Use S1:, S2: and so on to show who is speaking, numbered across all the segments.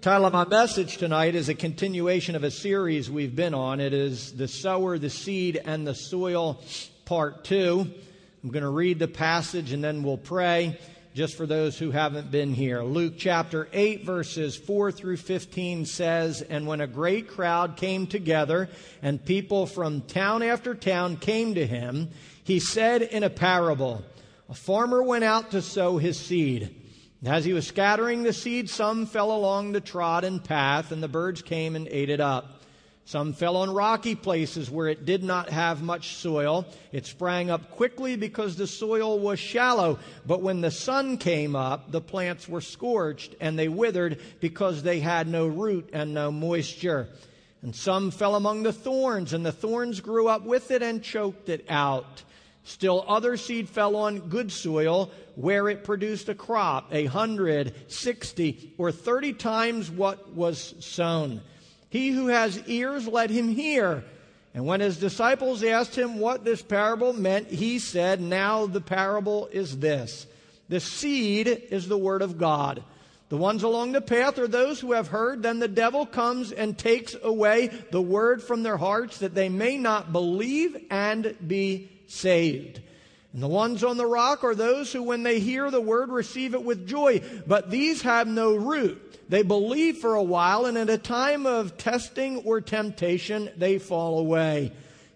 S1: title of my message tonight is a continuation of a series we've been on. It is The Sower, the Seed, and the Soil, Part 2. I'm going to read the passage and then we'll pray just for those who haven't been here. Luke chapter 8, verses 4 through 15 says, And when a great crowd came together and people from town after town came to him, he said in a parable, A farmer went out to sow his seed. As he was scattering the seed, some fell along the trodden path, and the birds came and ate it up. Some fell on rocky places where it did not have much soil. It sprang up quickly because the soil was shallow. But when the sun came up, the plants were scorched, and they withered because they had no root and no moisture. And some fell among the thorns, and the thorns grew up with it and choked it out. Still other seed fell on good soil where it produced a crop, a hundred, sixty, or thirty times what was sown. He who has ears, let him hear. And when his disciples asked him what this parable meant, he said, Now the parable is this. The seed is the word of God. The ones along the path are those who have heard. Then the devil comes and takes away the word from their hearts that they may not believe and be saved. And the ones on the rock are those who, when they hear the word, receive it with joy. But these have no root. They believe for a while, and at a time of testing or temptation, they fall away.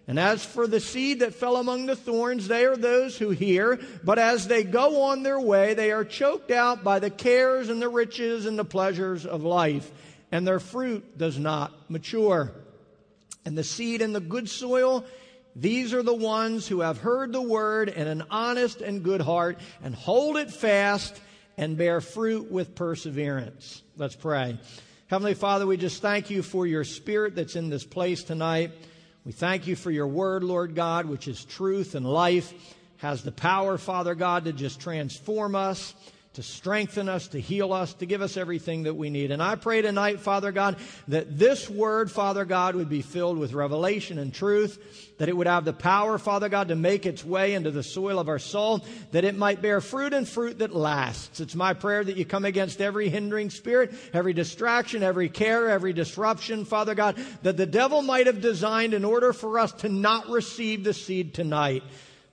S1: And as for the seed that fell among the thorns, they are those who hear, but as they go on their way, they are choked out by the cares and the riches and the pleasures of life, and their fruit does not mature. And the seed in the good soil these are the ones who have heard the word in an honest and good heart and hold it fast and bear fruit with perseverance. Let's pray. Heavenly Father, we just thank you for your spirit that's in this place tonight. We thank you for your word, Lord God, which is truth and life, has the power, Father God, to just transform us to strengthen us, to heal us, to give us everything that we need. And I pray tonight, Father God, that this word, Father God, would be filled with revelation and truth, that it would have the power, Father God, to make its way into the soil of our soul, that it might bear fruit and fruit that lasts. It's my prayer that you come against every hindering spirit, every distraction, every care, every disruption, Father God, that the devil might have designed in order for us to not receive the seed tonight.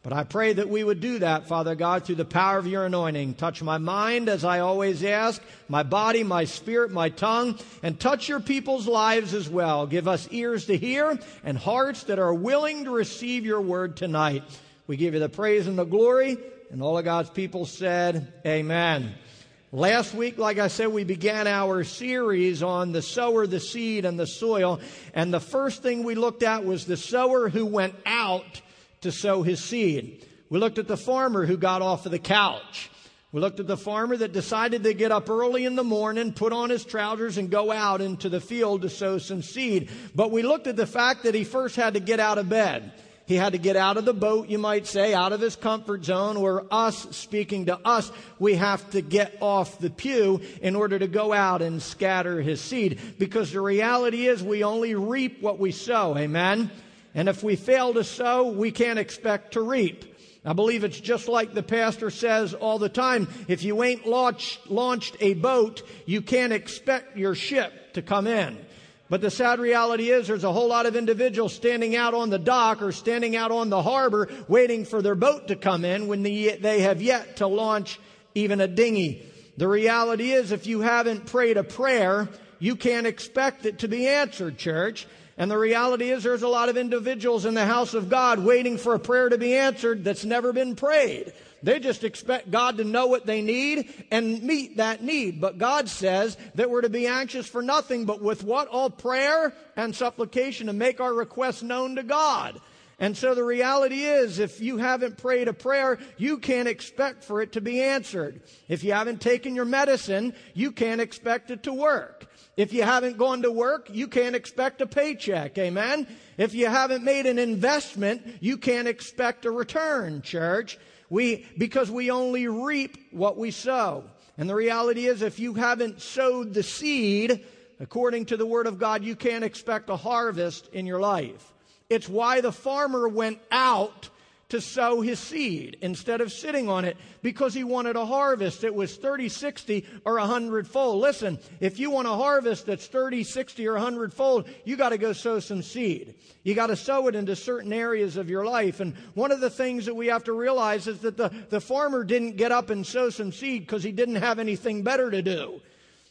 S1: But I pray that we would do that, Father God, through the power of your anointing. Touch my mind, as I always ask, my body, my spirit, my tongue, and touch your people's lives as well. Give us ears to hear and hearts that are willing to receive your word tonight. We give you the praise and the glory, and all of God's people said, Amen. Last week, like I said, we began our series on the sower, the seed, and the soil. And the first thing we looked at was the sower who went out to sow his seed. We looked at the farmer who got off of the couch. We looked at the farmer that decided to get up early in the morning, put on his trousers, and go out into the field to sow some seed. But we looked at the fact that he first had to get out of bed. He had to get out of the boat, you might say, out of his comfort zone, or us speaking to us, we have to get off the pew in order to go out and scatter his seed. Because the reality is we only reap what we sow. Amen? And if we fail to sow, we can't expect to reap. I believe it's just like the pastor says all the time. If you ain't launched, launched a boat, you can't expect your ship to come in. But the sad reality is there's a whole lot of individuals standing out on the dock or standing out on the harbor waiting for their boat to come in when the, they have yet to launch even a dinghy. The reality is if you haven't prayed a prayer, you can't expect it to be answered, church. And the reality is there's a lot of individuals in the house of God waiting for a prayer to be answered that's never been prayed. They just expect God to know what they need and meet that need. But God says that we're to be anxious for nothing, but with what? All prayer and supplication to make our requests known to God. And so the reality is, if you haven't prayed a prayer, you can't expect for it to be answered. If you haven't taken your medicine, you can't expect it to work. If you haven't gone to work, you can't expect a paycheck. Amen. If you haven't made an investment, you can't expect a return, church. We, because we only reap what we sow. And the reality is, if you haven't sowed the seed, according to the Word of God, you can't expect a harvest in your life. It's why the farmer went out to sow his seed instead of sitting on it because he wanted a harvest. It was 30, 60, or 100 fold. Listen, if you want a harvest that's 30, 60, or 100 fold, you got to go sow some seed. You got to sow it into certain areas of your life. And one of the things that we have to realize is that the, the farmer didn't get up and sow some seed because he didn't have anything better to do.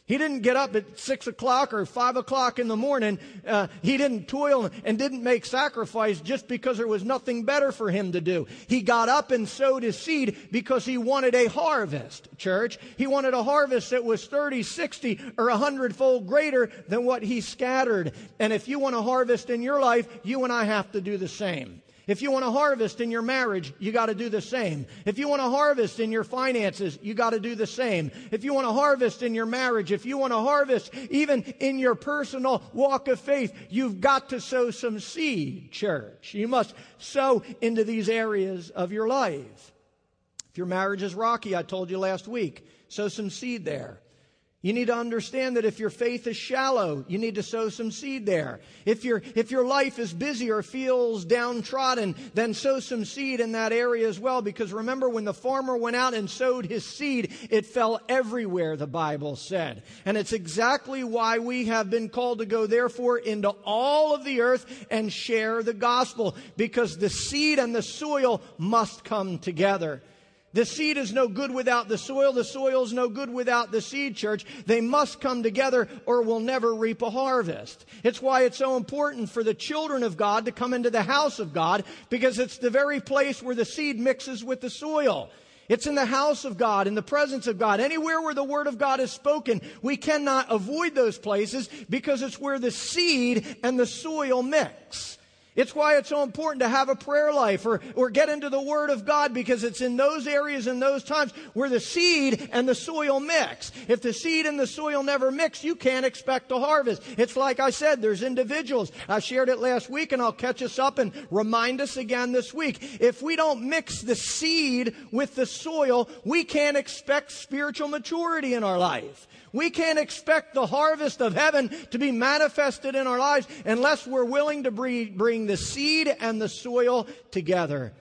S1: He didn't get up at six o'clock or five o'clock in the morning. Uh, he didn't toil and didn't make sacrifice just because there was nothing better for him to do. He got up and sowed his seed because he wanted a harvest, church. He wanted a harvest that was 30, 60, or 100 fold greater than what he scattered. And if you want a harvest in your life, you and I have to do the same. If you want to harvest in your marriage, you got to do the same. If you want to harvest in your finances, you got to do the same. If you want to harvest in your marriage, if you want to harvest even in your personal walk of faith, you've got to sow some seed, church. You must sow into these areas of your life. If your marriage is rocky, I told you last week, sow some seed there. You need to understand that if your faith is shallow, you need to sow some seed there. If your, if your life is busy or feels downtrodden, then sow some seed in that area as well. Because remember, when the farmer went out and sowed his seed, it fell everywhere, the Bible said. And it's exactly why we have been called to go, therefore, into all of the earth and share the gospel. Because the seed and the soil must come together. The seed is no good without the soil. The soil is no good without the seed, church. They must come together or we'll never reap a harvest. It's why it's so important for the children of God to come into the house of God because it's the very place where the seed mixes with the soil. It's in the house of God, in the presence of God. Anywhere where the word of God is spoken, we cannot avoid those places because it's where the seed and the soil mix. It's why it's so important to have a prayer life or, or get into the Word of God because it's in those areas and those times where the seed and the soil mix. If the seed and the soil never mix, you can't expect a harvest. It's like I said, there's individuals. I shared it last week and I'll catch us up and remind us again this week. If we don't mix the seed with the soil, we can't expect spiritual maturity in our life. We can't expect the harvest of heaven to be manifested in our lives unless we're willing to bring the seed and the soil together.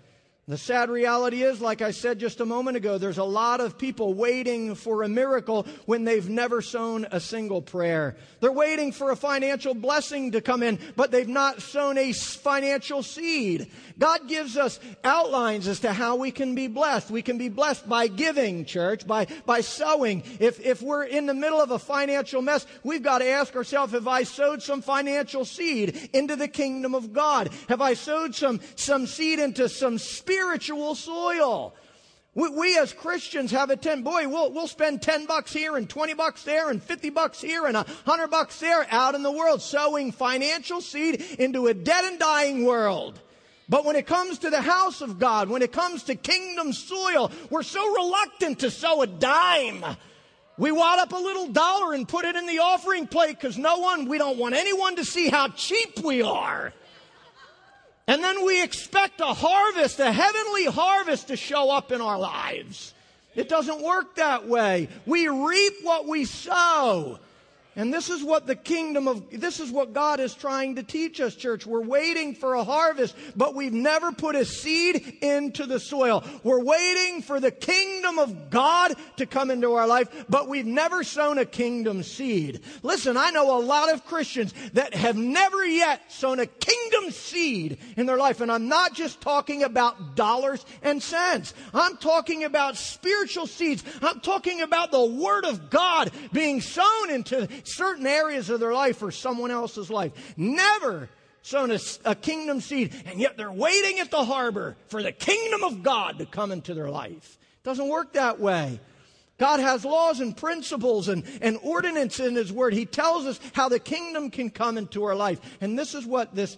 S1: The sad reality is, like I said just a moment ago, there's a lot of people waiting for a miracle when they've never sown a single prayer. They're waiting for a financial blessing to come in, but they've not sown a financial seed. God gives us outlines as to how we can be blessed. We can be blessed by giving, church, by, by sowing. If, if we're in the middle of a financial mess, we've got to ask ourselves, have I sowed some financial seed into the kingdom of God? Have I sowed some, some seed into some spirit spiritual soil. We, we, as Christians have a ten, boy, we'll, we'll spend 10 bucks here and 20 bucks there and 50 bucks here and 100 bucks there out in the world, sowing financial seed into a dead and dying world. But when it comes to the house of God, when it comes to kingdom soil, we're so reluctant to sow a dime. We wad up a little dollar and put it in the offering plate because no one, we don't want anyone to see how cheap we are. And then we expect a harvest, a heavenly harvest to show up in our lives. It doesn't work that way. We reap what we sow. And this is what the kingdom of, this is what God is trying to teach us, church. We're waiting for a harvest, but we've never put a seed into the soil. We're waiting for the kingdom of God to come into our life, but we've never sown a kingdom seed. Listen, I know a lot of Christians that have never yet sown a kingdom seed in their life. And I'm not just talking about dollars and cents. I'm talking about spiritual seeds. I'm talking about the word of God being sown into certain areas of their life or someone else's life. Never sown a, a, kingdom seed, and yet they're waiting at the harbor for the kingdom of God to come into their life. It doesn't work that way. God has laws and principles and, and ordinance in His Word. He tells us how the kingdom can come into our life. And this is what this,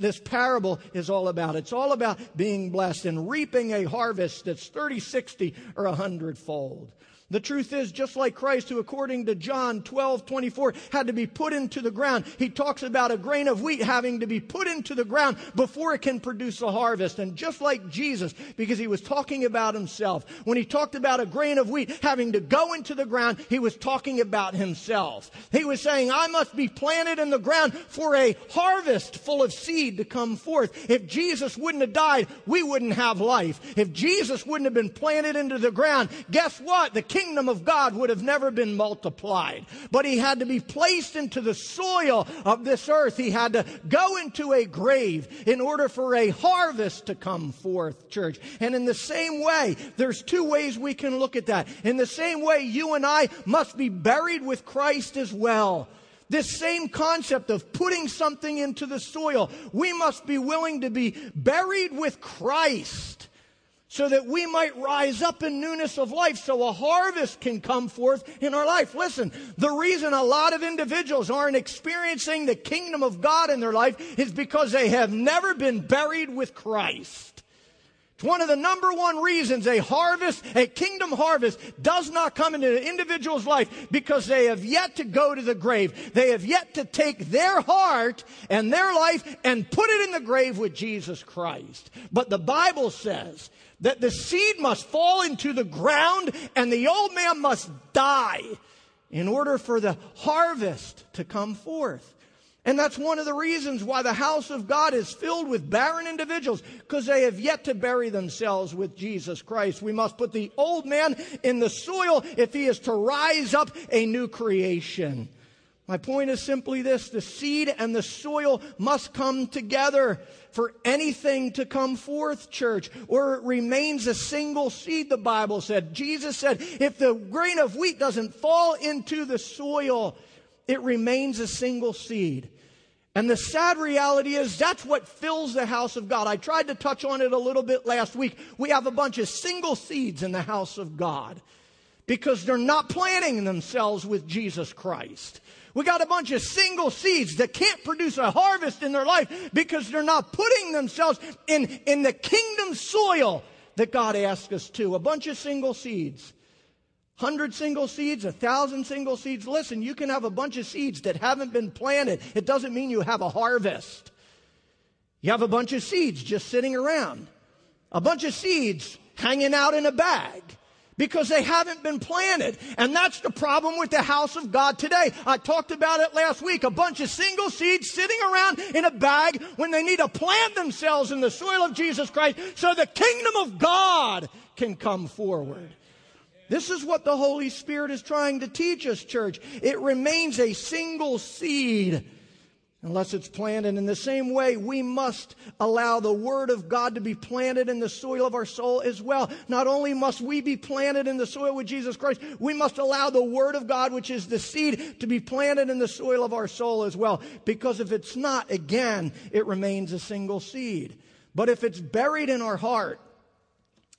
S1: this parable is all about. It's all about being blessed and reaping a harvest that's 30, 60, or 100 fold. The truth is, just like Christ, who according to John 12, 24, had to be put into the ground, he talks about a grain of wheat having to be put into the ground before it can produce a harvest. And just like Jesus, because he was talking about himself, when he talked about a grain of wheat having to go into the ground, he was talking about himself. He was saying, I must be planted in the ground for a harvest full of seed to come forth. If Jesus wouldn't have died, we wouldn't have life. If Jesus wouldn't have been planted into the ground, guess what? The kingdom of God would have never been multiplied. But he had to be placed into the soil of this earth. He had to go into a grave in order for a harvest to come forth, church. And in the same way, there's two ways we can look at that. In the same way, you and I must be buried with Christ as well. This same concept of putting something into the soil, we must be willing to be buried with Christ so that we might rise up in newness of life so a harvest can come forth in our life. Listen, the reason a lot of individuals aren't experiencing the kingdom of God in their life is because they have never been buried with Christ. It's one of the number one reasons a harvest, a kingdom harvest, does not come into an individual's life because they have yet to go to the grave. They have yet to take their heart and their life and put it in the grave with Jesus Christ. But the Bible says that the seed must fall into the ground and the old man must die in order for the harvest to come forth. And that's one of the reasons why the house of God is filled with barren individuals, because they have yet to bury themselves with Jesus Christ. We must put the old man in the soil if he is to rise up a new creation. My point is simply this the seed and the soil must come together for anything to come forth, church, or it remains a single seed, the Bible said. Jesus said, if the grain of wheat doesn't fall into the soil, it remains a single seed. And the sad reality is that's what fills the house of God. I tried to touch on it a little bit last week. We have a bunch of single seeds in the house of God because they're not planting themselves with Jesus Christ. We got a bunch of single seeds that can't produce a harvest in their life because they're not putting themselves in, in the kingdom soil that God asks us to. A bunch of single seeds. Hundred single seeds, a thousand single seeds. Listen, you can have a bunch of seeds that haven't been planted. It doesn't mean you have a harvest. You have a bunch of seeds just sitting around. A bunch of seeds hanging out in a bag because they haven't been planted. And that's the problem with the house of God today. I talked about it last week. A bunch of single seeds sitting around in a bag when they need to plant themselves in the soil of Jesus Christ so the kingdom of God can come forward. This is what the Holy Spirit is trying to teach us, church. It remains a single seed unless it's planted. In the same way, we must allow the Word of God to be planted in the soil of our soul as well. Not only must we be planted in the soil with Jesus Christ, we must allow the Word of God, which is the seed, to be planted in the soil of our soul as well. Because if it's not, again, it remains a single seed. But if it's buried in our heart,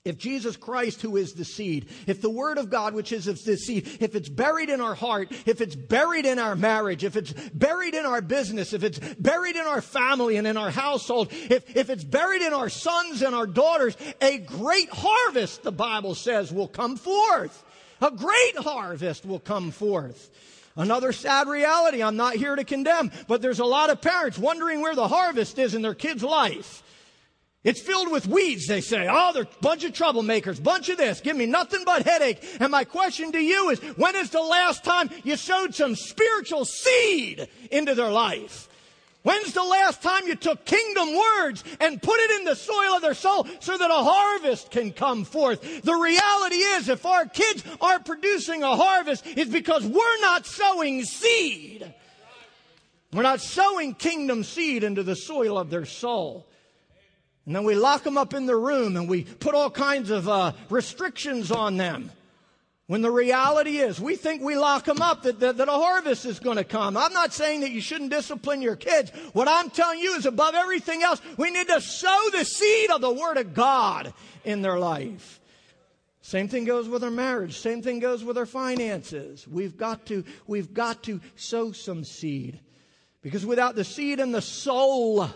S1: if Jesus Christ, who is the seed, if the Word of God, which is the seed, if it's buried in our heart, if it's buried in our marriage, if it's buried in our business, if it's buried in our family and in our household, if, if it's buried in our sons and our daughters, a great harvest, the Bible says, will come forth. A great harvest will come forth. Another sad reality, I'm not here to condemn, but there's a lot of parents wondering where the harvest is in their kid's life. It's filled with weeds, they say. Oh, they're a bunch of troublemakers, bunch of this, give me nothing but headache. And my question to you is, when is the last time you sowed some spiritual seed into their life? When's the last time you took kingdom words and put it in the soil of their soul so that a harvest can come forth? The reality is, if our kids aren't producing a harvest, it's because we're not sowing seed. We're not sowing kingdom seed into the soil of their soul. And then we lock them up in the room and we put all kinds of uh, restrictions on them. When the reality is, we think we lock them up that, that, that a harvest is going to come. I'm not saying that you shouldn't discipline your kids. What I'm telling you is above everything else, we need to sow the seed of the Word of God in their life. Same thing goes with our marriage. Same thing goes with our finances. We've got to, we've got to sow some seed. Because without the seed and the soul,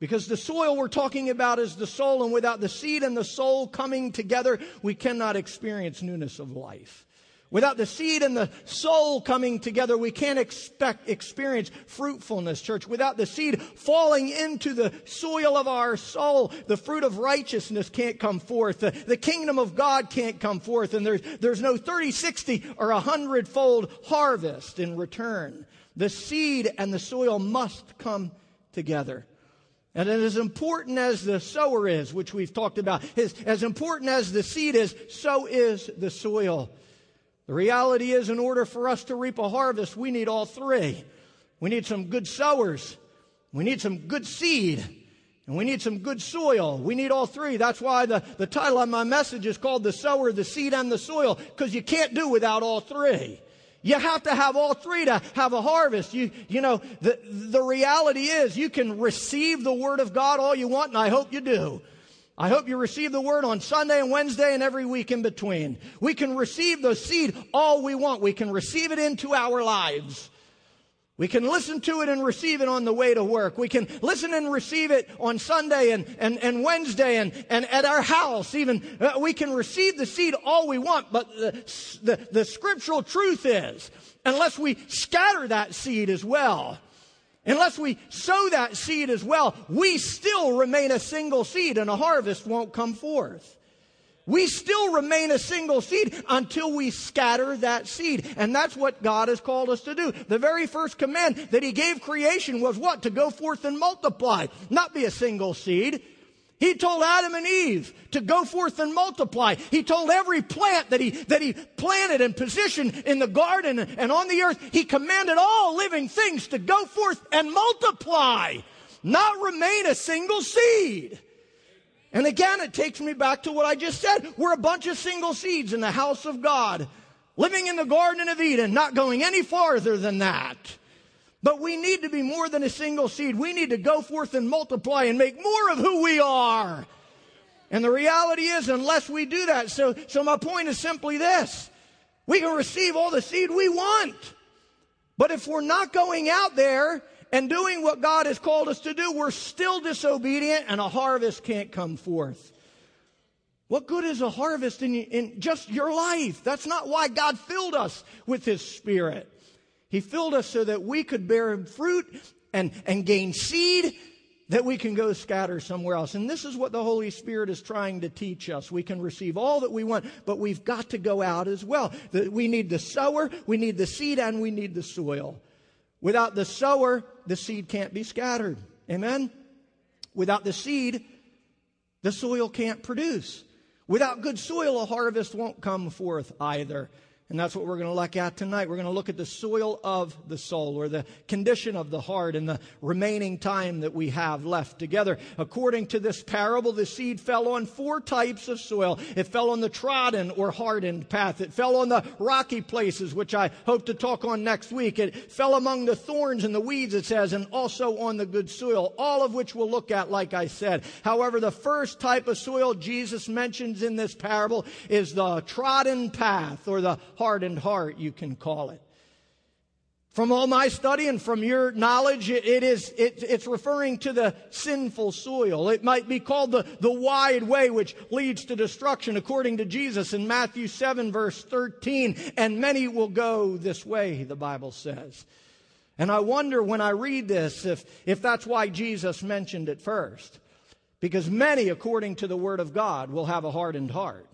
S1: because the soil we're talking about is the soul, and without the seed and the soul coming together, we cannot experience newness of life. Without the seed and the soul coming together, we can't expect, experience fruitfulness, church. Without the seed falling into the soil of our soul, the fruit of righteousness can't come forth. The, the kingdom of God can't come forth. And there's, there's no 30, 60, or 100 fold harvest in return. The seed and the soil must come together. And as important as the sower is, which we've talked about, is, as important as the seed is, so is the soil. The reality is, in order for us to reap a harvest, we need all three. We need some good sowers, we need some good seed, and we need some good soil. We need all three. That's why the, the title of my message is called The Sower, the Seed, and the Soil, because you can't do without all three. You have to have all three to have a harvest. You, you know, the, the reality is you can receive the Word of God all you want, and I hope you do. I hope you receive the word on Sunday and Wednesday and every week in between. We can receive the seed all we want. We can receive it into our lives. We can listen to it and receive it on the way to work. We can listen and receive it on Sunday and, and, and Wednesday and, and at our house. Even uh, we can receive the seed all we want, but the, the, the scriptural truth is, unless we scatter that seed as well, Unless we sow that seed as well, we still remain a single seed and a harvest won't come forth. We still remain a single seed until we scatter that seed. And that's what God has called us to do. The very first command that He gave creation was what? To go forth and multiply, not be a single seed. He told Adam and Eve to go forth and multiply. He told every plant that he, that he planted and positioned in the garden and on the earth, he commanded all living things to go forth and multiply, not remain a single seed. And again, it takes me back to what I just said. We're a bunch of single seeds in the house of God, living in the Garden of Eden, not going any farther than that. But we need to be more than a single seed. We need to go forth and multiply and make more of who we are. And the reality is, unless we do that, so, so my point is simply this. We can receive all the seed we want. But if we're not going out there and doing what God has called us to do, we're still disobedient and a harvest can't come forth. What good is a harvest in, in just your life? That's not why God filled us with His Spirit. He filled us so that we could bear fruit and, and gain seed that we can go scatter somewhere else. And this is what the Holy Spirit is trying to teach us. We can receive all that we want, but we've got to go out as well. We need the sower, we need the seed, and we need the soil. Without the sower, the seed can't be scattered. Amen? Without the seed, the soil can't produce. Without good soil, a harvest won't come forth either. And that's what we're going to look at tonight. We're going to look at the soil of the soul or the condition of the heart in the remaining time that we have left together. According to this parable, the seed fell on four types of soil. It fell on the trodden or hardened path. It fell on the rocky places, which I hope to talk on next week. It fell among the thorns and the weeds, it says, and also on the good soil, all of which we'll look at, like I said. However, the first type of soil Jesus mentions in this parable is the trodden path or the hardened heart, you can call it. From all my study and from your knowledge, it, is, it, it's referring to the sinful soil. It might be called the, the wide way which leads to destruction according to Jesus in Matthew 7 verse 13. And many will go this way, the Bible says. And I wonder when I read this if, if that's why Jesus mentioned it first. Because many, according to the Word of God, will have a hardened heart.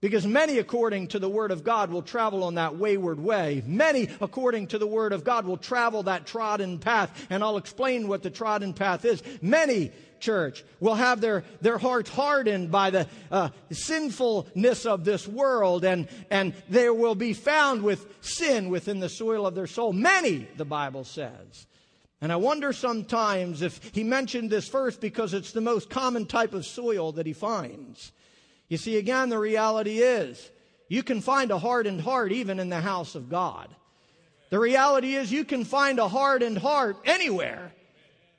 S1: Because many, according to the Word of God, will travel on that wayward way. Many, according to the Word of God, will travel that trodden path. And I'll explain what the trodden path is. Many, church, will have their, their hearts hardened by the uh, sinfulness of this world, and, and there will be found with sin within the soil of their soul. Many, the Bible says. And I wonder sometimes if he mentioned this first because it's the most common type of soil that he finds. You see, again, the reality is you can find a hardened heart even in the house of God. The reality is you can find a hardened heart anywhere.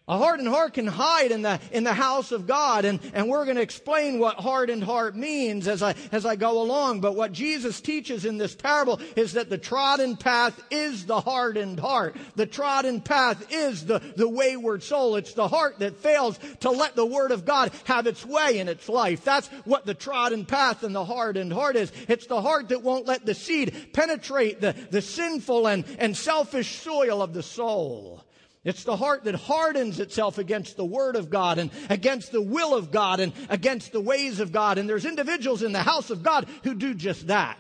S1: A hardened heart can hide in the, in the house of God. And, and we're going to explain what hardened heart means as I, as I go along. But what Jesus teaches in this parable is that the trodden path is the hardened heart. The trodden path is the, the wayward soul. It's the heart that fails to let the word of God have its way in its life. That's what the trodden path and the hardened heart is. It's the heart that won't let the seed penetrate the, the sinful and, and selfish soil of the soul. It's the heart that hardens itself against the Word of God and against the will of God and against the ways of God. And there's individuals in the house of God who do just that.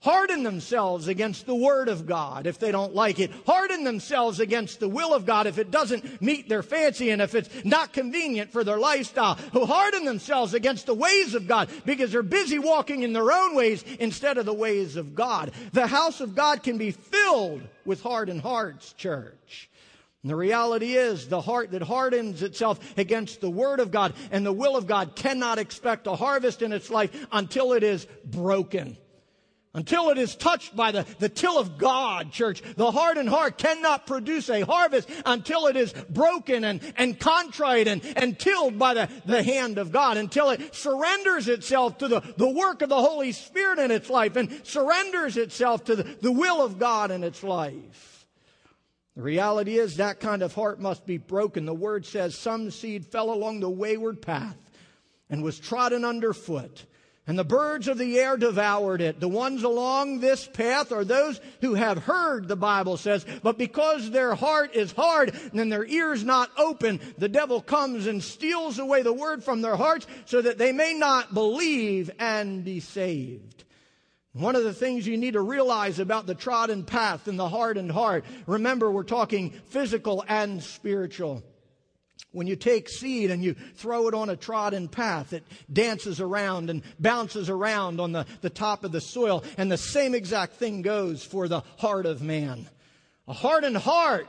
S1: Harden themselves against the Word of God if they don't like it. Harden themselves against the will of God if it doesn't meet their fancy and if it's not convenient for their lifestyle. Who harden themselves against the ways of God because they're busy walking in their own ways instead of the ways of God. The house of God can be filled with hardened hearts, church. And the reality is the heart that hardens itself against the Word of God and the will of God cannot expect a harvest in its life until it is broken. Until it is touched by the, the till of God, church. The hardened heart cannot produce a harvest until it is broken and, and contrite and, and tilled by the, the hand of God. Until it surrenders itself to the, the work of the Holy Spirit in its life and surrenders itself to the, the will of God in its life. The reality is that kind of heart must be broken. The word says some seed fell along the wayward path and was trodden underfoot. And the birds of the air devoured it. The ones along this path are those who have heard, the Bible says, but because their heart is hard and their ears not open, the devil comes and steals away the word from their hearts so that they may not believe and be saved. One of the things you need to realize about the trodden path and the hardened heart, remember we're talking physical and spiritual. When you take seed and you throw it on a trodden path, it dances around and bounces around on the, the top of the soil. And the same exact thing goes for the heart of man. A hardened heart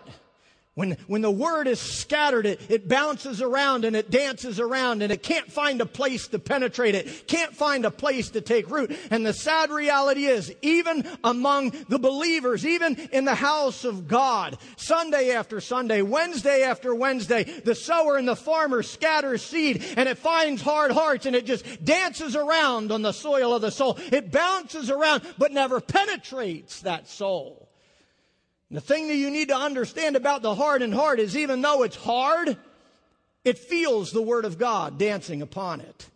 S1: when, when the word is scattered, it, it bounces around and it dances around and it can't find a place to penetrate it, can't find a place to take root. And the sad reality is, even among the believers, even in the house of God, Sunday after Sunday, Wednesday after Wednesday, the sower and the farmer scatters seed and it finds hard hearts and it just dances around on the soil of the soul. It bounces around but never penetrates that soul. The thing that you need to understand about the hardened heart is even though it's hard, it feels the Word of God dancing upon it.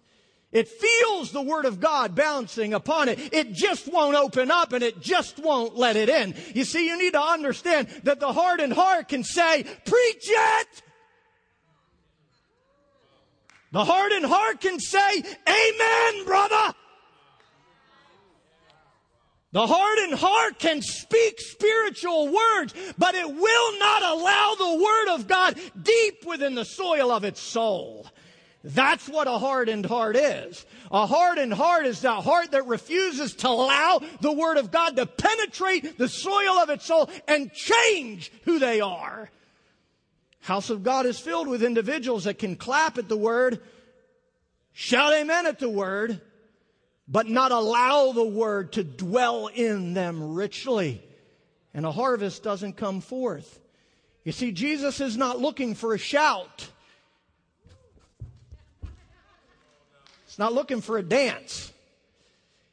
S1: It feels the Word of God bouncing upon it. It just won't open up and it just won't let it in. You see, you need to understand that the hardened heart can say, preach it! The hardened heart can say, Amen, brother! The hardened heart can speak spiritual words, but it will not allow the word of God deep within the soil of its soul. That's what a hardened heart is. A hardened heart is that heart that refuses to allow the Word of God to penetrate the soil of its soul and change who they are. House of God is filled with individuals that can clap at the Word, shout amen at the Word, but not allow the word to dwell in them richly. And a harvest doesn't come forth. You see, Jesus is not looking for a shout. He's not looking for a dance.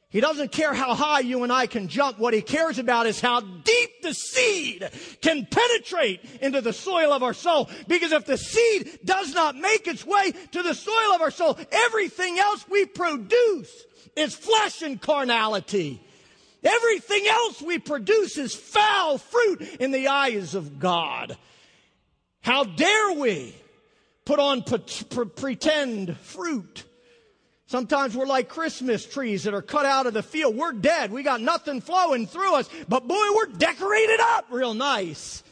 S1: He doesn't care how high you and I can jump. What he cares about is how deep the seed can penetrate into the soil of our soul. Because if the seed does not make its way to the soil of our soul, everything else we produce is flesh and carnality. Everything else we produce is foul fruit in the eyes of God. How dare we put on pretend fruit? Sometimes we're like Christmas trees that are cut out of the field. We're dead. We got nothing flowing through us, but boy, we're decorated up real nice.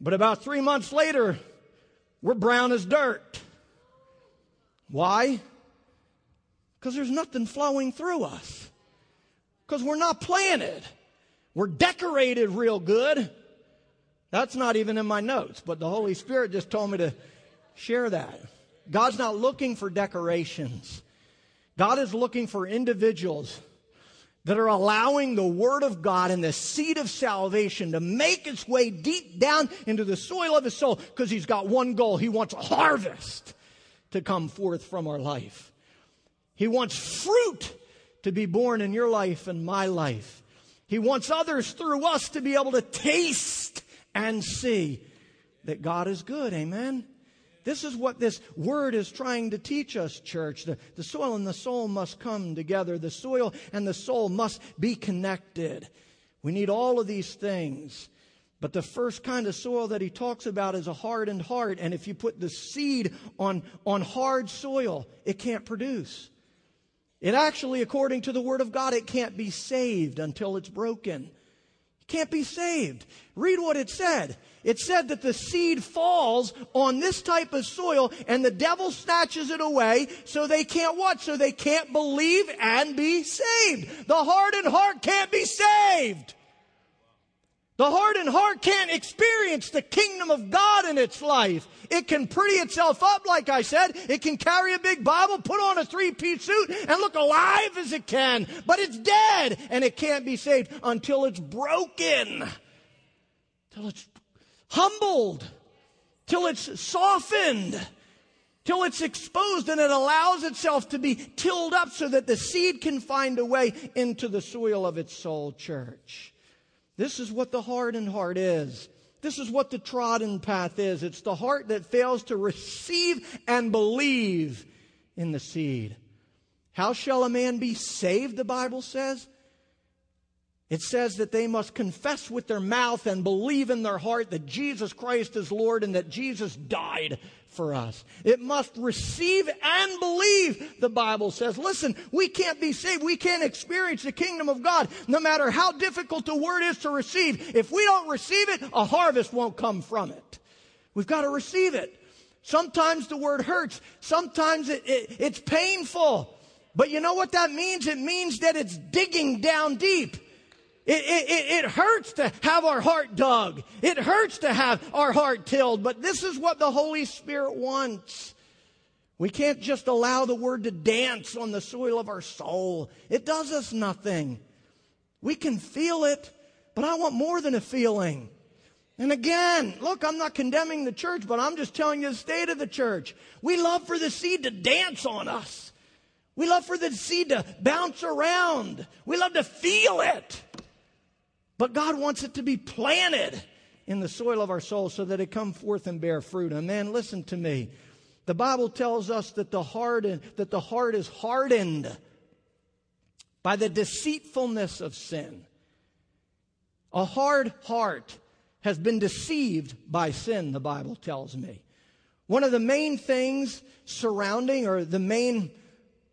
S1: But about three months later, we're brown as dirt. Why? Because there's nothing flowing through us. Because we're not planted. We're decorated real good. That's not even in my notes, but the Holy Spirit just told me to share that. God's not looking for decorations. God is looking for individuals that are allowing the Word of God and the seed of salvation to make its way deep down into the soil of his soul because he's got one goal. He wants a harvest to come forth from our life. He wants fruit to be born in your life and my life. He wants others through us to be able to taste and see that God is good. Amen. This is what this word is trying to teach us, church. The, the soil and the soul must come together. The soil and the soul must be connected. We need all of these things. But the first kind of soil that he talks about is a hardened heart. And if you put the seed on, on hard soil, it can't produce. It actually, according to the Word of God, it can't be saved until it's broken. Can't be saved. Read what it said. It said that the seed falls on this type of soil and the devil snatches it away so they can't what? So they can't believe and be saved. The hardened heart can't be saved. The hardened heart can't experience the kingdom of God in its life. It can pretty itself up, like I said. It can carry a big Bible, put on a three piece suit, and look alive as it can. But it's dead, and it can't be saved until it's broken. Till it's humbled, till it's softened, till it's exposed and it allows itself to be tilled up so that the seed can find a way into the soil of its soul church. This is what the hardened heart is. This is what the trodden path is. It's the heart that fails to receive and believe in the seed. How shall a man be saved, the Bible says? It says that they must confess with their mouth and believe in their heart that Jesus Christ is Lord and that Jesus died for us. It must receive and believe, the Bible says. Listen, we can't be saved. We can't experience the kingdom of God no matter how difficult the word is to receive. If we don't receive it, a harvest won't come from it. We've got to receive it. Sometimes the word hurts. Sometimes it, it, it's painful. But you know what that means? It means that it's digging down deep. It, it, it, hurts to have our heart dug. It hurts to have our heart tilled, but this is what the Holy Spirit wants. We can't just allow the word to dance on the soil of our soul. It does us nothing. We can feel it, but I want more than a feeling. And again, look, I'm not condemning the church, but I'm just telling you the state of the church. We love for the seed to dance on us. We love for the seed to bounce around. We love to feel it. But God wants it to be planted in the soil of our soul so that it come forth and bear fruit. And listen to me. The Bible tells us that the heart, that the heart is hardened by the deceitfulness of sin. A hard heart has been deceived by sin, the Bible tells me. One of the main things surrounding or the main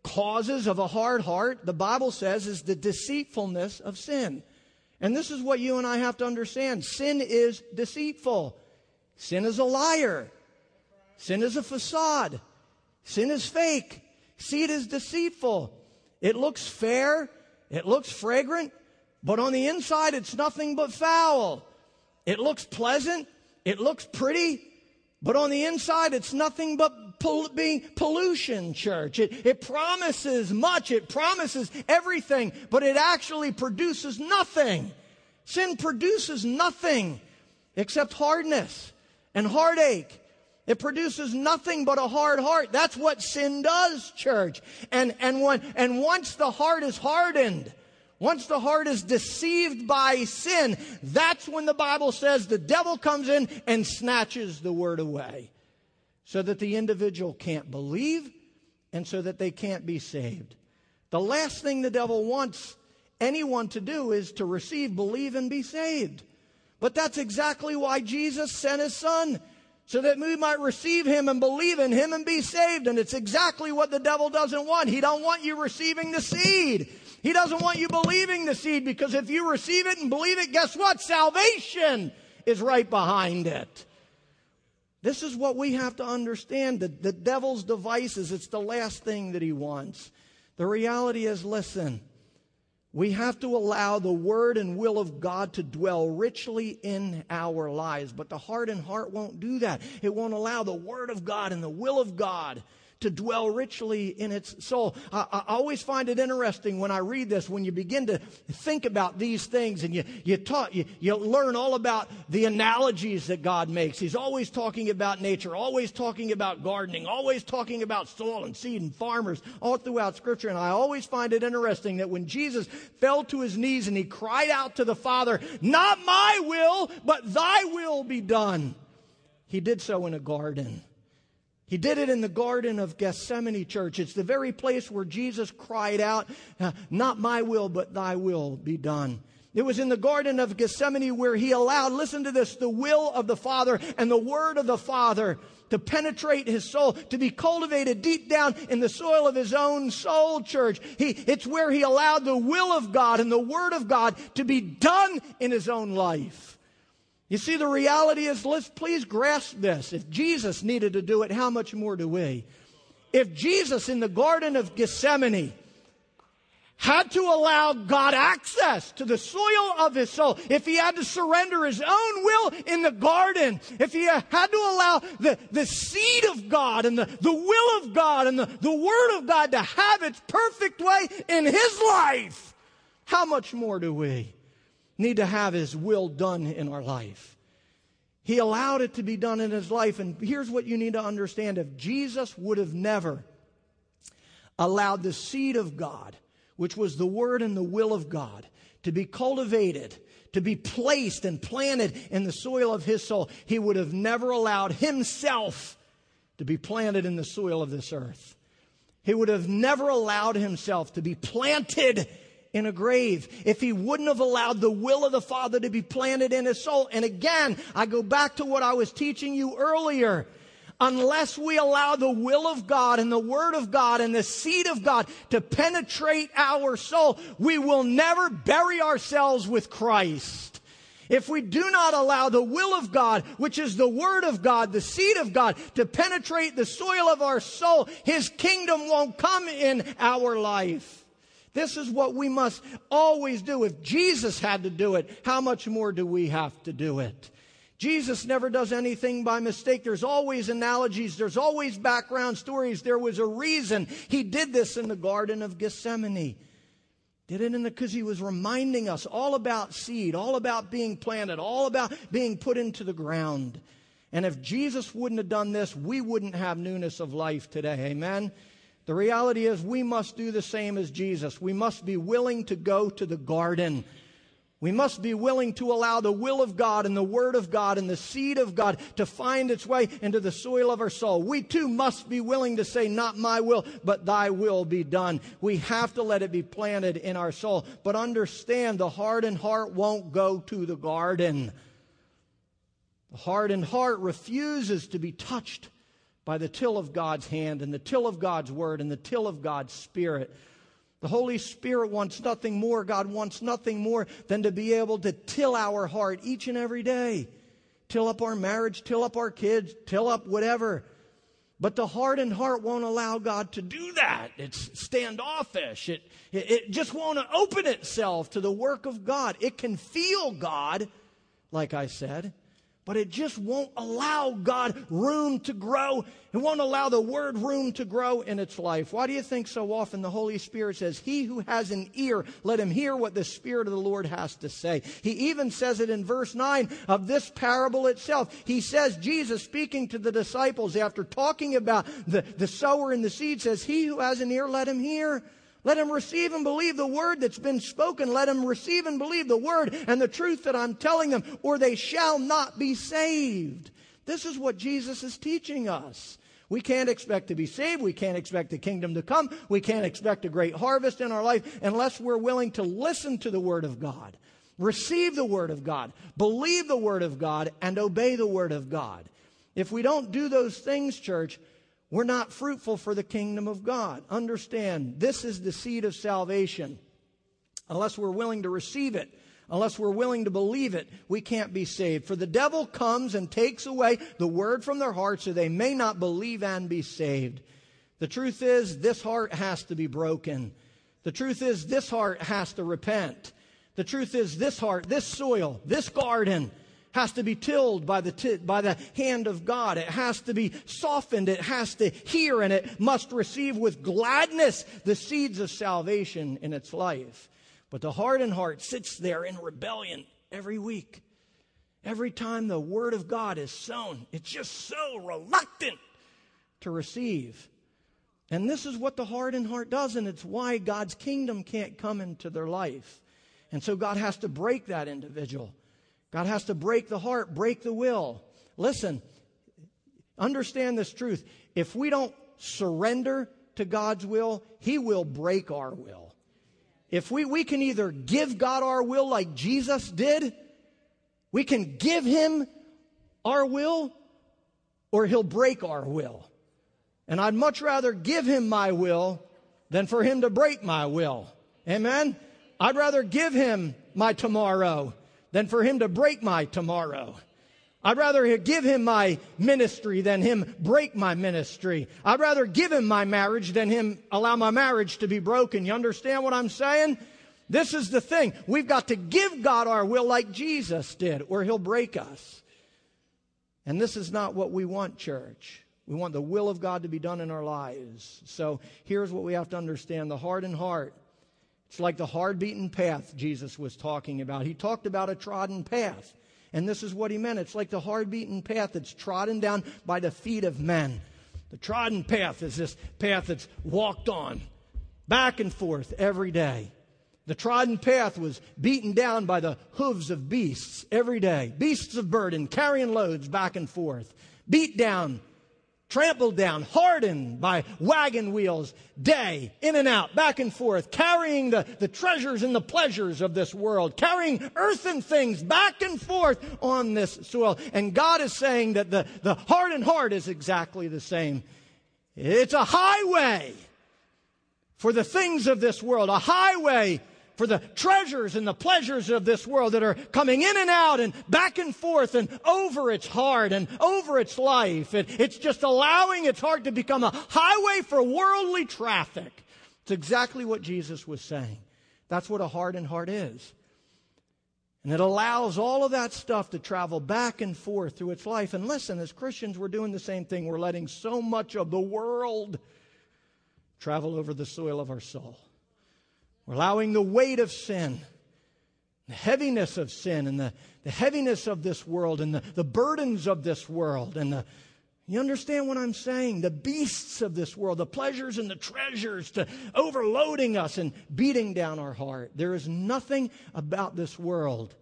S1: causes of a hard heart, the Bible says, is the deceitfulness of sin. And this is what you and I have to understand. Sin is deceitful, sin is a liar, sin is a facade, sin is fake, seed is deceitful. It looks fair, it looks fragrant, but on the inside it's nothing but foul. It looks pleasant, it looks pretty, but on the inside it's nothing but pol- being pollution, church. It, it promises much, it promises everything, but it actually produces nothing. Sin produces nothing except hardness and heartache. It produces nothing but a hard heart. That's what sin does, church. And, and, when, and once the heart is hardened, once the heart is deceived by sin, that's when the Bible says the devil comes in and snatches the word away so that the individual can't believe and so that they can't be saved. The last thing the devil wants anyone to do is to receive, believe, and be saved. But that's exactly why Jesus sent his son so that we might receive him and believe in him and be saved. And it's exactly what the devil doesn't want. He don't want you receiving the seed. He doesn't want you believing the seed because if you receive it and believe it, guess what? Salvation is right behind it. This is what we have to understand. The, the devil's devices, it's the last thing that he wants. The reality is, listen, we have to allow the word and will of God to dwell richly in our lives. But the heart and heart won't do that. It won't allow the word of God and the will of God to dwell richly in its soul. I, I, always find it interesting when I read this, when you begin to think about these things and you, you, you, you learn all about the analogies that God makes. He's always talking about nature, always talking about gardening, always talking about soil and seed and farmers all throughout Scripture. And I always find it interesting that when Jesus fell to his knees and he cried out to the Father, Not my will, but thy will be done, he did so in a garden. He did it in the Garden of Gethsemane church. It's the very place where Jesus cried out, Not my will, but thy will be done. It was in the Garden of Gethsemane where he allowed, listen to this, the will of the Father and the word of the Father to penetrate his soul, to be cultivated deep down in the soil of his own soul, church. He, it's where he allowed the will of God and the word of God to be done in his own life. You see, the reality is, let's please grasp this. If Jesus needed to do it, how much more do we? If Jesus in the Garden of Gethsemane had to allow God access to the soil of his soul, if he had to surrender his own will in the garden, if he had to allow the, the seed of God and the, the will of God and the, the word of God to have its perfect way in his life, how much more do we? Need to have His will done in our life. He allowed it to be done in His life. And here's what you need to understand if Jesus would have never allowed the seed of God, which was the Word and the will of God, to be cultivated, to be placed and planted in the soil of His soul, He would have never allowed Himself to be planted in the soil of this earth. He would have never allowed Himself to be planted in a grave, if he wouldn't have allowed the will of the Father to be planted in his soul. And again, I go back to what I was teaching you earlier. Unless we allow the will of God and the Word of God and the seed of God to penetrate our soul, we will never bury ourselves with Christ. If we do not allow the will of God, which is the Word of God, the seed of God, to penetrate the soil of our soul, His kingdom won't come in our life. This is what we must always do. If Jesus had to do it, how much more do we have to do it? Jesus never does anything by mistake. There's always analogies. There's always background stories. There was a reason he did this in the Garden of Gethsemane. Did it in the, because he was reminding us all about seed, all about being planted, all about being put into the ground. And if Jesus wouldn't have done this, we wouldn't have newness of life today. Amen. The reality is, we must do the same as Jesus. We must be willing to go to the garden. We must be willing to allow the will of God and the Word of God and the seed of God to find its way into the soil of our soul. We too must be willing to say, Not my will, but thy will be done. We have to let it be planted in our soul. But understand the hardened heart won't go to the garden. The hardened heart refuses to be touched by the till of God's hand and the till of God's word and the till of God's spirit. The Holy Spirit wants nothing more. God wants nothing more than to be able to till our heart each and every day. Till up our marriage, till up our kids, till up whatever. But the hardened heart won't allow God to do that. It's standoffish. It, it, it just won't open itself to the work of God. It can feel God, like I said, but it just won't allow God room to grow. It won't allow the word room to grow in its life. Why do you think so often the Holy Spirit says, He who has an ear, let him hear what the Spirit of the Lord has to say? He even says it in verse 9 of this parable itself. He says, Jesus speaking to the disciples after talking about the, the sower and the seed says, He who has an ear, let him hear. Let him receive and believe the word that's been spoken. Let him receive and believe the word and the truth that I'm telling them, or they shall not be saved. This is what Jesus is teaching us. We can't expect to be saved. We can't expect the kingdom to come. We can't expect a great harvest in our life unless we're willing to listen to the word of God, receive the word of God, believe the word of God, and obey the word of God. If we don't do those things, church, we're not fruitful for the kingdom of God. Understand, this is the seed of salvation. Unless we're willing to receive it, unless we're willing to believe it, we can't be saved. For the devil comes and takes away the word from their heart so they may not believe and be saved. The truth is, this heart has to be broken. The truth is, this heart has to repent. The truth is, this heart, this soil, this garden, has to be tilled by the, t- by the hand of God. It has to be softened. It has to hear and it must receive with gladness the seeds of salvation in its life. But the hardened heart sits there in rebellion every week. Every time the Word of God is sown, it's just so reluctant to receive. And this is what the hardened heart does, and it's why God's kingdom can't come into their life. And so God has to break that individual. God has to break the heart, break the will. Listen, understand this truth. If we don't surrender to God's will, He will break our will. If we, we can either give God our will like Jesus did, we can give Him our will, or He'll break our will. And I'd much rather give Him my will than for Him to break my will. Amen? I'd rather give Him my tomorrow than for Him to break my tomorrow. I'd rather give him my ministry than him break my ministry. I'd rather give him my marriage than him allow my marriage to be broken. You understand what I'm saying? This is the thing. We've got to give God our will like Jesus did, or he'll break us. And this is not what we want, church. We want the will of God to be done in our lives. So here's what we have to understand the heart and heart. It's like the hard beaten path Jesus was talking about. He talked about a trodden path. And this is what he meant. It's like the hard beaten path that's trodden down by the feet of men. The trodden path is this path that's walked on back and forth every day. The trodden path was beaten down by the hooves of beasts every day. Beasts of burden carrying loads back and forth. Beat down trampled down, hardened by wagon wheels, day, in and out, back and forth, carrying the, the treasures and the pleasures of this world, carrying earthen things back and forth on this soil. And God is saying that the, the hardened heart is exactly the same. It's a highway for the things of this world, a highway for the treasures and the pleasures of this world that are coming in and out and back and forth and over its heart and over its life. It, it's just allowing its heart to become a highway for worldly traffic. It's exactly what Jesus was saying. That's what a hardened heart is. And it allows all of that stuff to travel back and forth through its life. And listen, as Christians, we're doing the same thing. We're letting so much of the world travel over the soil of our soul. We're allowing the weight of sin, the heaviness of sin, and the, the heaviness of this world, and the, the burdens of this world, and the, you understand what I'm saying? The beasts of this world, the pleasures and the treasures to overloading us and beating down our heart. There is nothing about this world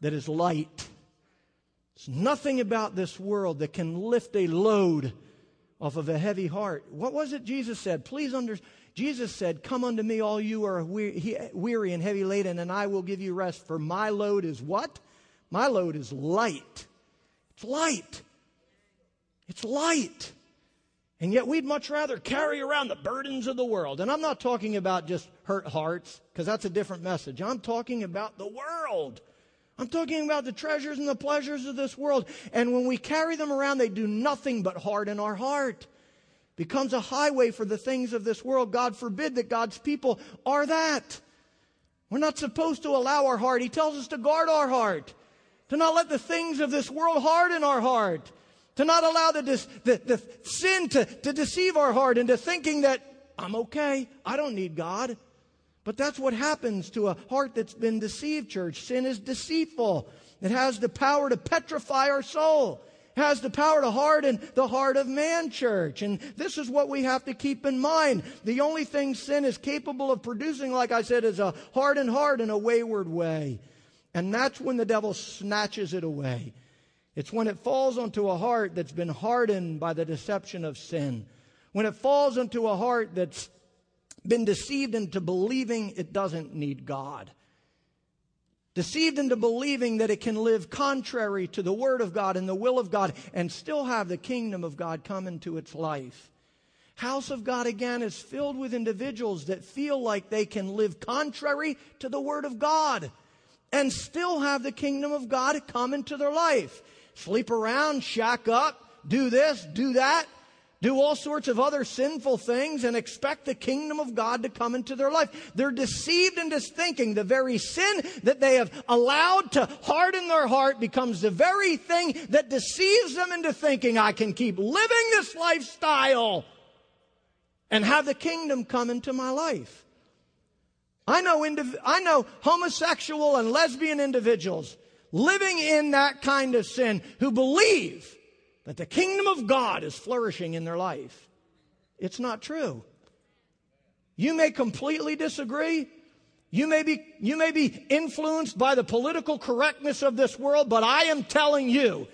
S1: that is light. There's nothing about this world that can lift a load off of a heavy heart. What was it Jesus said? Please understand. Jesus said, Come unto me, all you are weary and heavy laden, and I will give you rest. For my load is what? My load is light. It's light. It's light. And yet we'd much rather carry around the burdens of the world. And I'm not talking about just hurt hearts, because that's a different message. I'm talking about the world. I'm talking about the treasures and the pleasures of this world. And when we carry them around, they do nothing but harden our heart becomes a highway for the things of this world. God forbid that God's people are that. We're not supposed to allow our heart. He tells us to guard our heart, to not let the things of this world harden our heart, to not allow the, the, the sin to, to deceive our heart into thinking that I'm okay, I don't need God. But that's what happens to a heart that's been deceived, church. Sin is deceitful. It has the power to petrify our soul has the power to harden the heart of man, church. And this is what we have to keep in mind. The only thing sin is capable of producing, like I said, is a hardened heart in a wayward way. And that's when the devil snatches it away. It's when it falls onto a heart that's been hardened by the deception of sin. When it falls into a heart that's been deceived into believing it doesn't need God deceived into believing that it can live contrary to the Word of God and the will of God and still have the kingdom of God come into its life. House of God again is filled with individuals that feel like they can live contrary to the Word of God and still have the kingdom of God come into their life. Sleep around, shack up, do this, do that, do all sorts of other sinful things and expect the kingdom of God to come into their life. They're deceived into thinking the very sin that they have allowed to harden their heart becomes the very thing that deceives them into thinking, I can keep living this lifestyle and have the kingdom come into my life. I know, indiv- I know homosexual and lesbian individuals living in that kind of sin who believe that the kingdom of God is flourishing in their life. It's not true. You may completely disagree. You may be, you may be influenced by the political correctness of this world, but I am telling you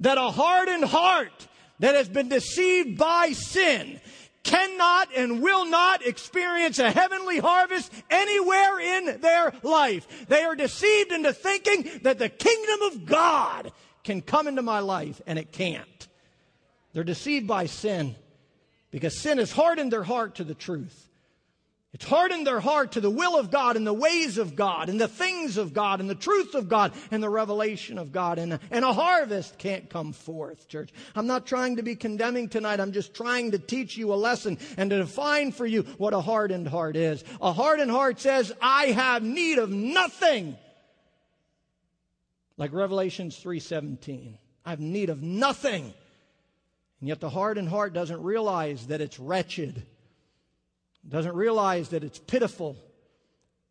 S1: that a hardened heart that has been deceived by sin cannot and will not experience a heavenly harvest anywhere in their life. They are deceived into thinking that the kingdom of God can come into my life, and it can't. They're deceived by sin because sin has hardened their heart to the truth. It's hardened their heart to the will of God and the ways of God and the things of God and the truth of God and the revelation of God. And, and a harvest can't come forth, church. I'm not trying to be condemning tonight. I'm just trying to teach you a lesson and to define for you what a hardened heart is. A hardened heart says, I have need of nothing like Revelations 3:17. I have need of nothing. And yet the hardened heart doesn't realize that it's wretched. Doesn't realize that it's pitiful.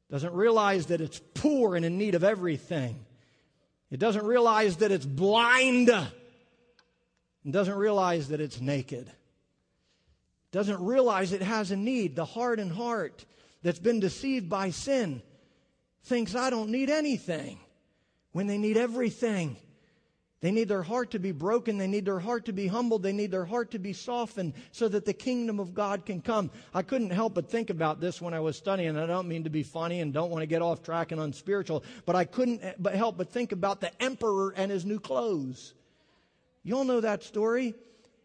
S1: Doesn't realize that it's poor and in need of everything. It doesn't realize that it's blind. And doesn't realize that it's naked. Doesn't realize it has a need. The hardened heart that's been deceived by sin thinks I don't need anything when they need everything. They need their heart to be broken. They need their heart to be humbled. They need their heart to be softened so that the kingdom of God can come. I couldn't help but think about this when I was studying. I don't mean to be funny and don't want to get off track and unspiritual, but I couldn't but help but think about the emperor and his new clothes. You all know that story?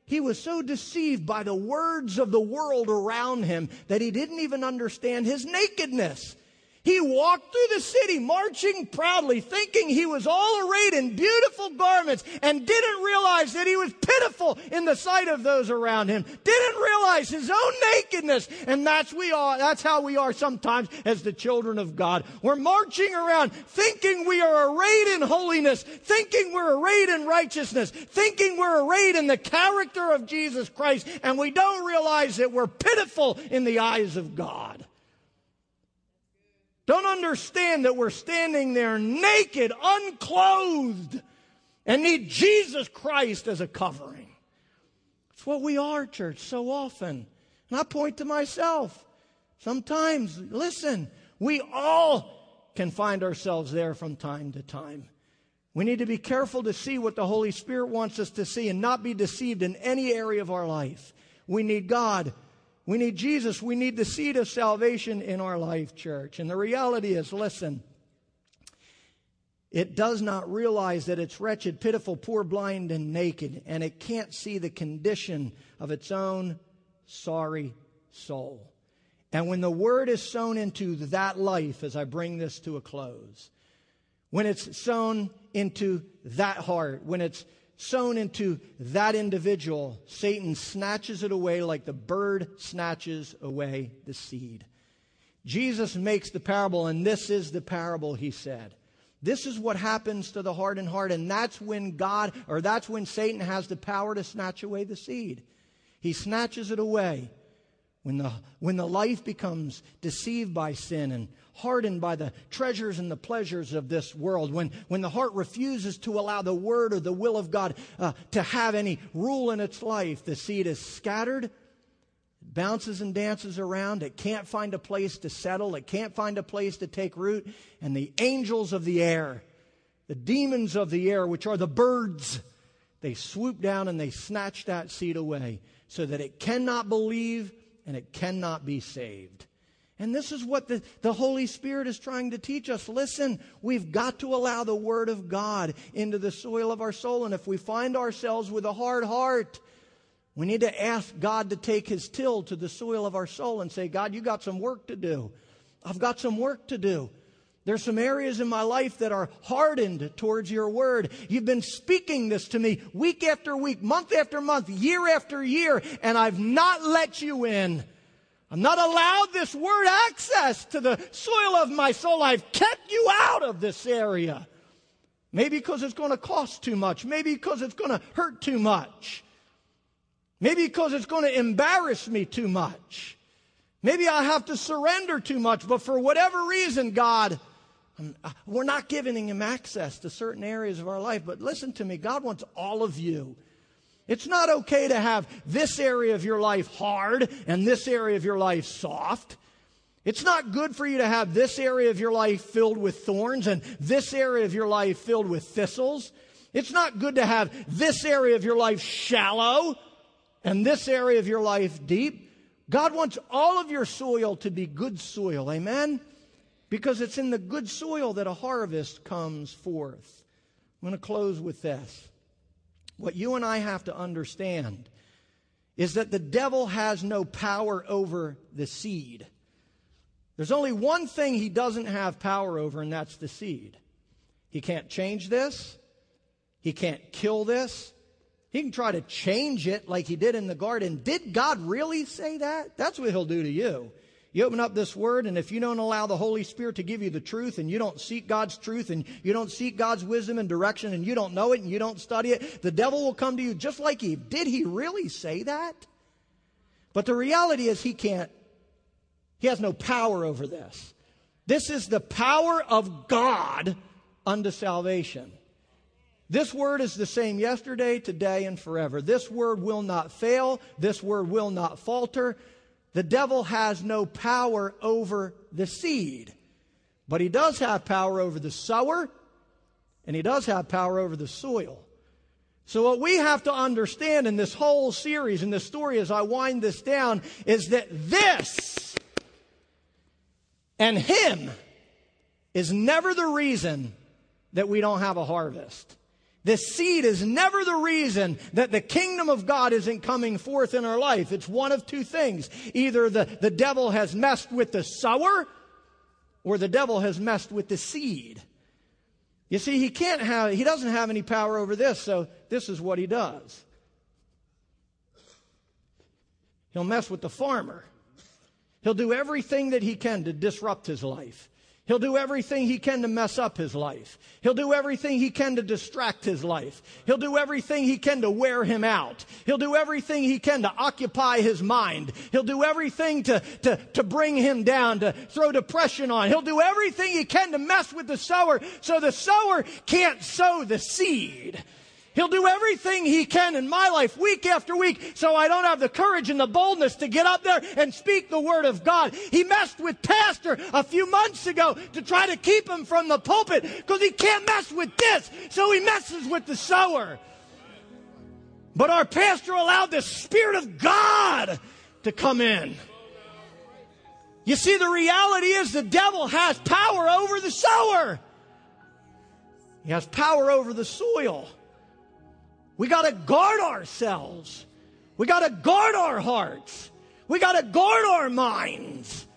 S1: He was so deceived by the words of the world around him that he didn't even understand his nakedness. He walked through the city marching proudly, thinking he was all arrayed in beautiful garments and didn't realize that he was pitiful in the sight of those around him. Didn't realize his own nakedness. And that's we are, that's how we are sometimes as the children of God. We're marching around thinking we are arrayed in holiness, thinking we're arrayed in righteousness, thinking we're arrayed in the character of Jesus Christ, and we don't realize that we're pitiful in the eyes of God don't understand that we're standing there naked, unclothed, and need Jesus Christ as a covering. It's what we are, church, so often. And I point to myself. Sometimes, listen, we all can find ourselves there from time to time. We need to be careful to see what the Holy Spirit wants us to see and not be deceived in any area of our life. We need God we need Jesus. We need the seed of salvation in our life, church. And the reality is listen, it does not realize that it's wretched, pitiful, poor, blind, and naked, and it can't see the condition of its own sorry soul. And when the word is sown into that life, as I bring this to a close, when it's sown into that heart, when it's sown into that individual, Satan snatches it away like the bird snatches away the seed. Jesus makes the parable, and this is the parable he said. This is what happens to the hardened heart, and that's when God, or that's when Satan has the power to snatch away the seed. He snatches it away. When the, when the life becomes deceived by sin and hardened by the treasures and the pleasures of this world, when, when the heart refuses to allow the word or the will of God uh, to have any rule in its life, the seed is scattered, bounces and dances around. It can't find a place to settle, it can't find a place to take root. And the angels of the air, the demons of the air, which are the birds, they swoop down and they snatch that seed away so that it cannot believe and it cannot be saved. And this is what the, the Holy Spirit is trying to teach us. Listen, we've got to allow the Word of God into the soil of our soul. And if we find ourselves with a hard heart, we need to ask God to take His till to the soil of our soul and say, God, you got some work to do. I've got some work to do. There's some areas in my life that are hardened towards your word. You've been speaking this to me week after week, month after month, year after year, and I've not let you in. I've not allowed this word access to the soil of my soul. I've kept you out of this area. Maybe because it's going to cost too much. Maybe because it's going to hurt too much. Maybe because it's going to embarrass me too much. Maybe I have to surrender too much, but for whatever reason, God, Uh, we're not giving him access to certain areas of our life. But listen to me, God wants all of you. It's not okay to have this area of your life hard and this area of your life soft. It's not good for you to have this area of your life filled with thorns and this area of your life filled with thistles. It's not good to have this area of your life shallow and this area of your life deep. God wants all of your soil to be good soil. Amen? Because it's in the good soil that a harvest comes forth. I'm going to close with this. What you and I have to understand is that the devil has no power over the seed. There's only one thing he doesn't have power over, and that's the seed. He can't change this. He can't kill this. He can try to change it like he did in the garden. Did God really say that? That's what he'll do to you. You open up this word, and if you don't allow the Holy Spirit to give you the truth, and you don't seek God's truth, and you don't seek God's wisdom and direction, and you don't know it, and you don't study it, the devil will come to you just like Eve. Did he really say that? But the reality is, he can't, he has no power over this. This is the power of God unto salvation. This word is the same yesterday, today, and forever. This word will not fail. This word will not falter. The devil has no power over the seed, but he does have power over the sower, and he does have power over the soil. So, what we have to understand in this whole series, in this story, as I wind this down, is that this and him is never the reason that we don't have a harvest. The seed is never the reason that the kingdom of God isn't coming forth in our life. It's one of two things. Either the, the devil has messed with the sower or the devil has messed with the seed. You see, he can't have, he doesn't have any power over this, so this is what he does. He'll mess with the farmer. He'll do everything that he can to disrupt his life. He'll do everything he can to mess up his life. He'll do everything he can to distract his life. He'll do everything he can to wear him out. He'll do everything he can to occupy his mind. He'll do everything to, to, to bring him down, to throw depression on. He'll do everything he can to mess with the sower so the sower can't sow the seed. He'll do everything he can in my life week after week so I don't have the courage and the boldness to get up there and speak the word of God. He messed with Pastor a few months ago to try to keep him from the pulpit because he can't mess with this. So he messes with the sower. But our pastor allowed the Spirit of God to come in. You see, the reality is the devil has power over the sower. He has power over the soil. We got to guard ourselves. We got to guard our hearts. We got to guard our minds.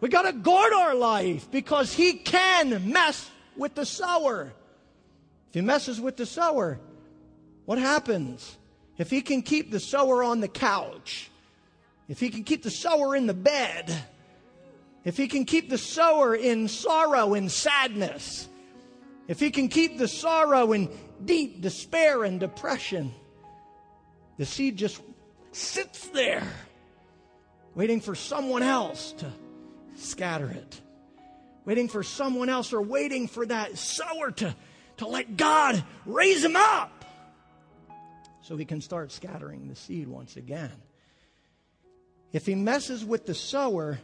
S1: We got to guard our life because he can mess with the sower. If he messes with the sower, what happens? If he can keep the sower on the couch, if he can keep the sower in the bed, if he can keep the sower in sorrow and sadness, if he can keep the sorrow and deep despair and depression, the seed just sits there, waiting for someone else to scatter it, waiting for someone else, or waiting for that sower to, to let God raise him up so he can start scattering the seed once again. If he messes with the sower,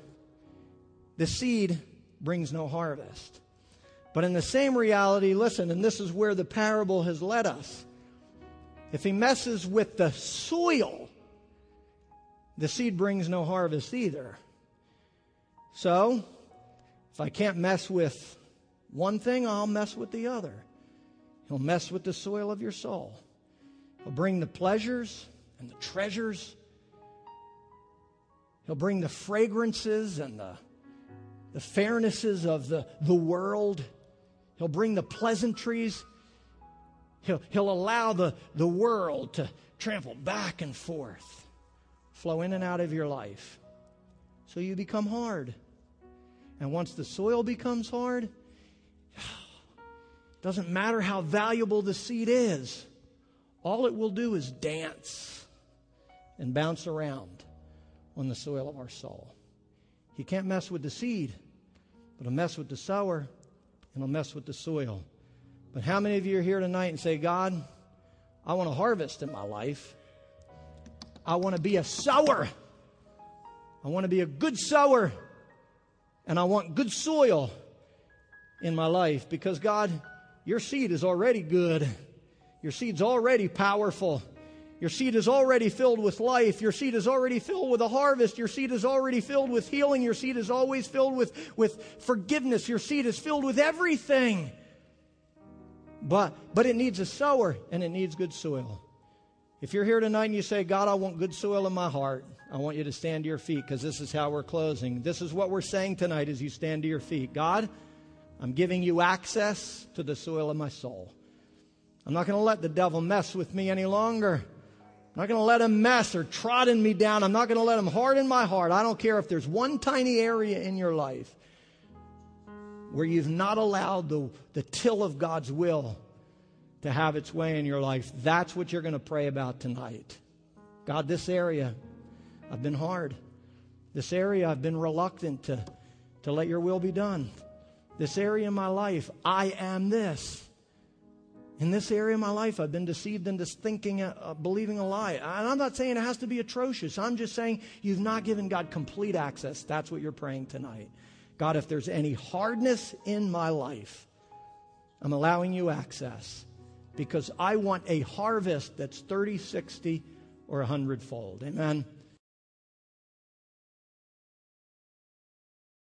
S1: the seed brings no harvest. But in the same reality, listen, and this is where the parable has led us. If he messes with the soil, the seed brings no harvest either. So, if I can't mess with one thing, I'll mess with the other. He'll mess with the soil of your soul. He'll bring the pleasures and the treasures. He'll bring the fragrances and the the fairnesses of the, the world. He'll bring the pleasantries. He'll, he'll allow the, the world to trample back and forth, flow in and out of your life. So you become hard. And once the soil becomes hard, doesn't matter how valuable the seed is, all it will do is dance and bounce around on the soil of our soul. He can't mess with the seed, but he'll mess with the sower he'll mess with the soil. But how many of you are here tonight and say, God, I want to harvest in my life? I want to be a sower. I want to be a good sower. And I want good soil in my life because, God, your seed is already good. Your seed's already powerful. Your seed is already filled with life. Your seed is already filled with a harvest. Your seed is already filled with healing. Your seed is always filled with, with forgiveness. Your seed is filled with everything. But, but it needs a sower and it needs good soil. If you're here tonight and you say, God, I want good soil in my heart, I want you to stand to your feet because this is how we're closing. This is what we're saying tonight as you stand to your feet. God, I'm giving you access to the soil of my soul. I'm not going to let the devil mess with me any longer. I'm not going to let him mess or trodden me down. I'm not going to let him harden my heart. I don't care if there's one tiny area in your life where you've not allowed the, the till of God's will to have its way in your life. That's what you're going to pray about tonight. God, this area, I've been hard. This area, I've been reluctant to, to let your will be done. This area in my life, I am this. In this area of my life, I've been deceived into thinking, uh, believing a lie. And I'm not saying it has to be atrocious. I'm just saying you've not given God complete access. That's what you're praying tonight. God, if there's any hardness in my life, I'm allowing you access because I want a harvest that's 30, 60, or 100 fold. Amen.